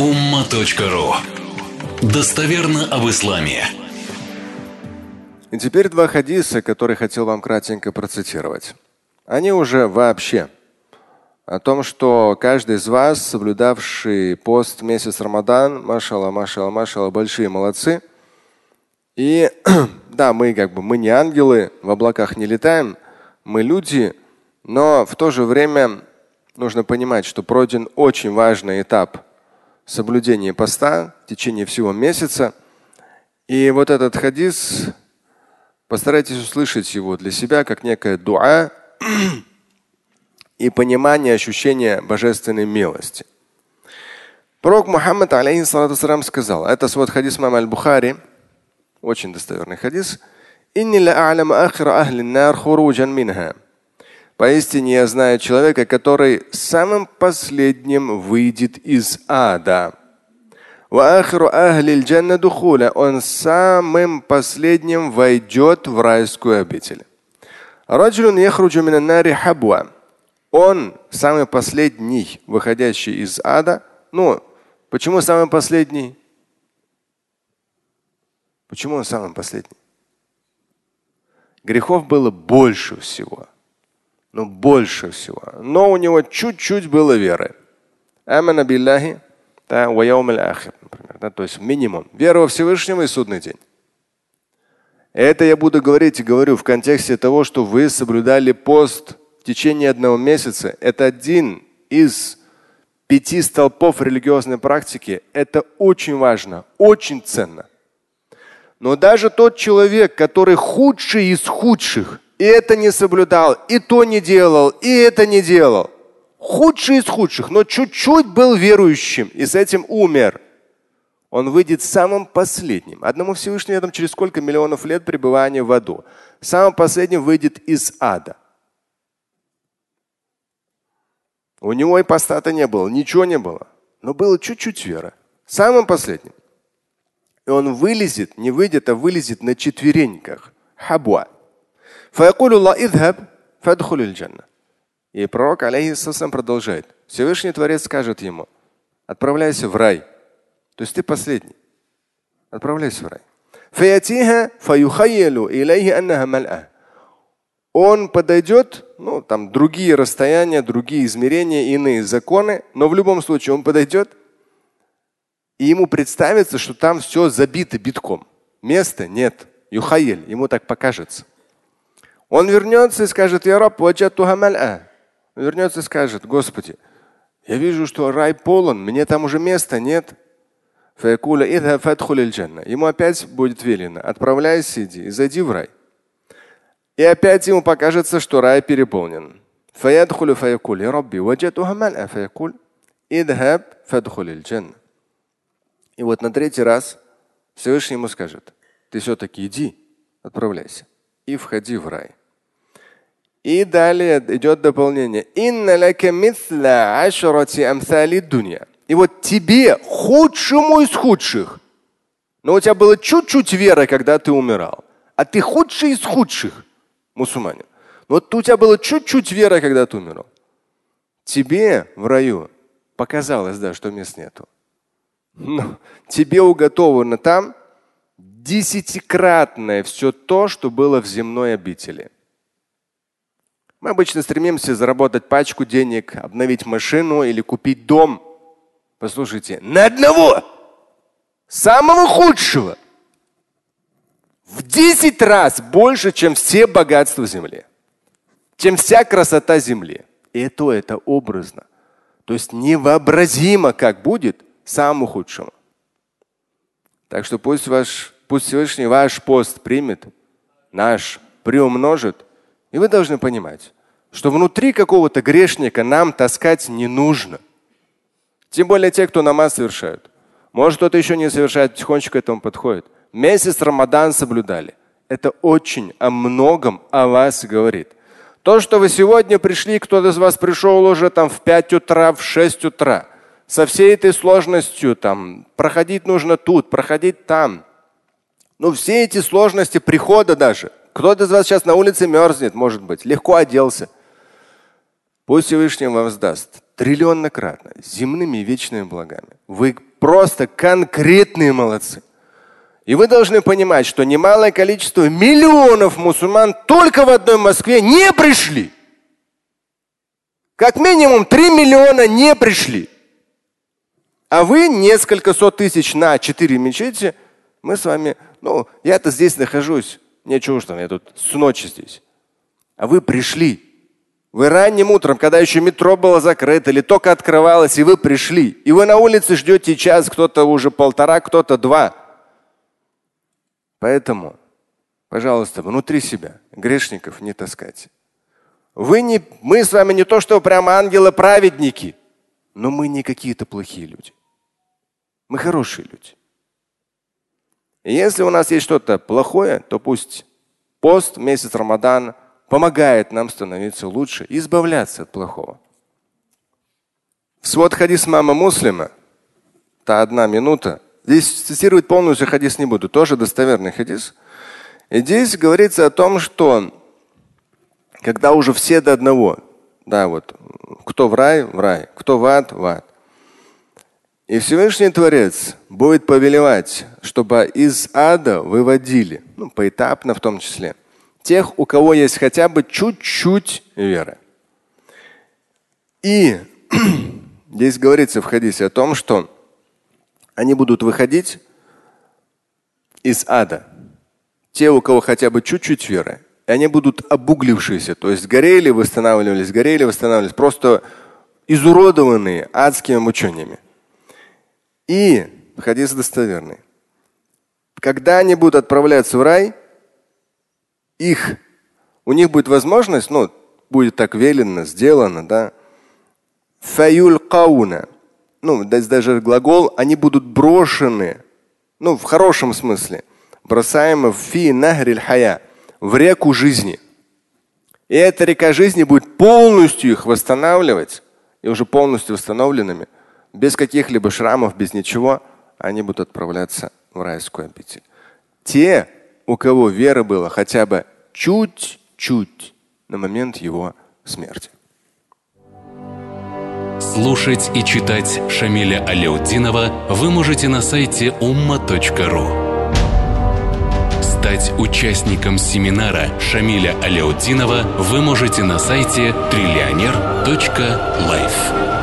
umma.ru Достоверно об исламе. И теперь два хадиса, которые хотел вам кратенько процитировать. Они уже вообще о том, что каждый из вас, соблюдавший пост месяц Рамадан, машала, машала, машала, большие молодцы. И да, мы как бы мы не ангелы, в облаках не летаем, мы люди, но в то же время нужно понимать, что пройден очень важный этап соблюдения поста в течение всего месяца. И вот этот хадис, постарайтесь услышать его для себя как некое дуа и понимание, ощущение божественной милости. Пророк Мухаммад алейхиссалату сказал, это свод хадис мама аль-Бухари, очень достоверный хадис, Поистине я знаю человека, который самым последним выйдет из ада. Он самым последним войдет в райскую обитель. Он самый последний, выходящий из ада. Ну, почему самый последний? Почему он самый последний? Грехов было больше всего ну больше всего. Но у него чуть-чуть было веры. Амана билляхи, да, например, да, то есть минимум. Вера во Всевышнего и судный день. Это я буду говорить и говорю в контексте того, что вы соблюдали пост в течение одного месяца. Это один из пяти столпов религиозной практики. Это очень важно, очень ценно. Но даже тот человек, который худший из худших, и это не соблюдал, и то не делал, и это не делал. Худший из худших, но чуть-чуть был верующим и с этим умер. Он выйдет самым последним. Одному Всевышнему там через сколько миллионов лет пребывания в аду. Самым последним выйдет из ада. У него и поста не было, ничего не было. Но было чуть-чуть вера. Самым последним. И он вылезет, не выйдет, а вылезет на четвереньках. Хабуа. И пророк, алейхиссалам, продолжает. Всевышний Творец скажет ему, отправляйся в рай. То есть ты последний. Отправляйся в рай. Он подойдет, ну там другие расстояния, другие измерения, иные законы, но в любом случае он подойдет, и ему представится, что там все забито битком. Места нет. Юхаель, ему так покажется. Он вернется и скажет, я раб, вернется и скажет, Господи, я вижу, что рай полон, мне там уже места нет. Ему опять будет велено, отправляйся, иди и зайди в рай. И опять ему покажется, что рай переполнен. И вот на третий раз Всевышний ему скажет, ты все-таки иди, отправляйся и входи в рай. И далее идет дополнение. И вот тебе, худшему из худших, но у тебя было чуть-чуть веры, когда ты умирал, а ты худший из худших мусульманин. Вот у тебя было чуть-чуть веры, когда ты умирал. Тебе в раю показалось, да, что мест нету. Но тебе уготовано там десятикратное все то, что было в земной обители. Мы обычно стремимся заработать пачку денег, обновить машину или купить дом. Послушайте, на одного, самого худшего, в 10 раз больше, чем все богатства земли, чем вся красота земли. И то это образно. То есть невообразимо, как будет самому худшему. Так что пусть, ваш, пусть Всевышний ваш пост примет, наш приумножит – и вы должны понимать, что внутри какого-то грешника нам таскать не нужно. Тем более те, кто намаз совершают. Может, кто-то еще не совершает, тихонечко к этому подходит. Месяц Рамадан соблюдали. Это очень о многом о вас говорит. То, что вы сегодня пришли, кто-то из вас пришел уже там в 5 утра, в 6 утра, со всей этой сложностью, там, проходить нужно тут, проходить там. Но все эти сложности прихода даже – кто-то из вас сейчас на улице мерзнет, может быть, легко оделся. Пусть Всевышний вам воздаст триллионнократно, земными и вечными благами. Вы просто конкретные молодцы. И вы должны понимать, что немалое количество миллионов мусульман только в одной Москве не пришли. Как минимум 3 миллиона не пришли. А вы несколько сот тысяч на четыре мечети. Мы с вами, ну, я-то здесь нахожусь. Ничего уж там, я тут с ночи здесь. А вы пришли. Вы ранним утром, когда еще метро было закрыто или только открывалось, и вы пришли. И вы на улице ждете час, кто-то уже полтора, кто-то два. Поэтому, пожалуйста, внутри себя грешников не таскайте. Вы не, мы с вами не то, что прямо ангелы-праведники, но мы не какие-то плохие люди. Мы хорошие люди. И если у нас есть что-то плохое, то пусть пост, месяц Рамадан помогает нам становиться лучше и избавляться от плохого. Свод хадис мама муслима, та одна минута, Здесь цитировать полностью хадис не буду, тоже достоверный хадис. И здесь говорится о том, что когда уже все до одного, да, вот, кто в рай, в рай, кто в ад, в ад. И Всевышний Творец будет повелевать, чтобы из ада выводили, ну, поэтапно в том числе, тех, у кого есть хотя бы чуть-чуть веры. И здесь говорится в хадисе о том, что они будут выходить из ада. Те, у кого хотя бы чуть-чуть веры, и они будут обуглившиеся, то есть горели, восстанавливались, горели, восстанавливались, просто изуродованные адскими мучениями. И хадис достоверный. Когда они будут отправляться в рай, их, у них будет возможность, ну, будет так велено, сделано, да, фаюль кауна – ну, даже глагол, они будут брошены, ну, в хорошем смысле, бросаемы в фи нахриль хая, в реку жизни. И эта река жизни будет полностью их восстанавливать, и уже полностью восстановленными, без каких-либо шрамов, без ничего, они будут отправляться в райскую обитель. Те, у кого вера была хотя бы чуть-чуть на момент его смерти. Слушать и читать Шамиля Аляутдинова вы можете на сайте umma.ru. Стать участником семинара Шамиля Аляутдинова вы можете на сайте триллионер.life.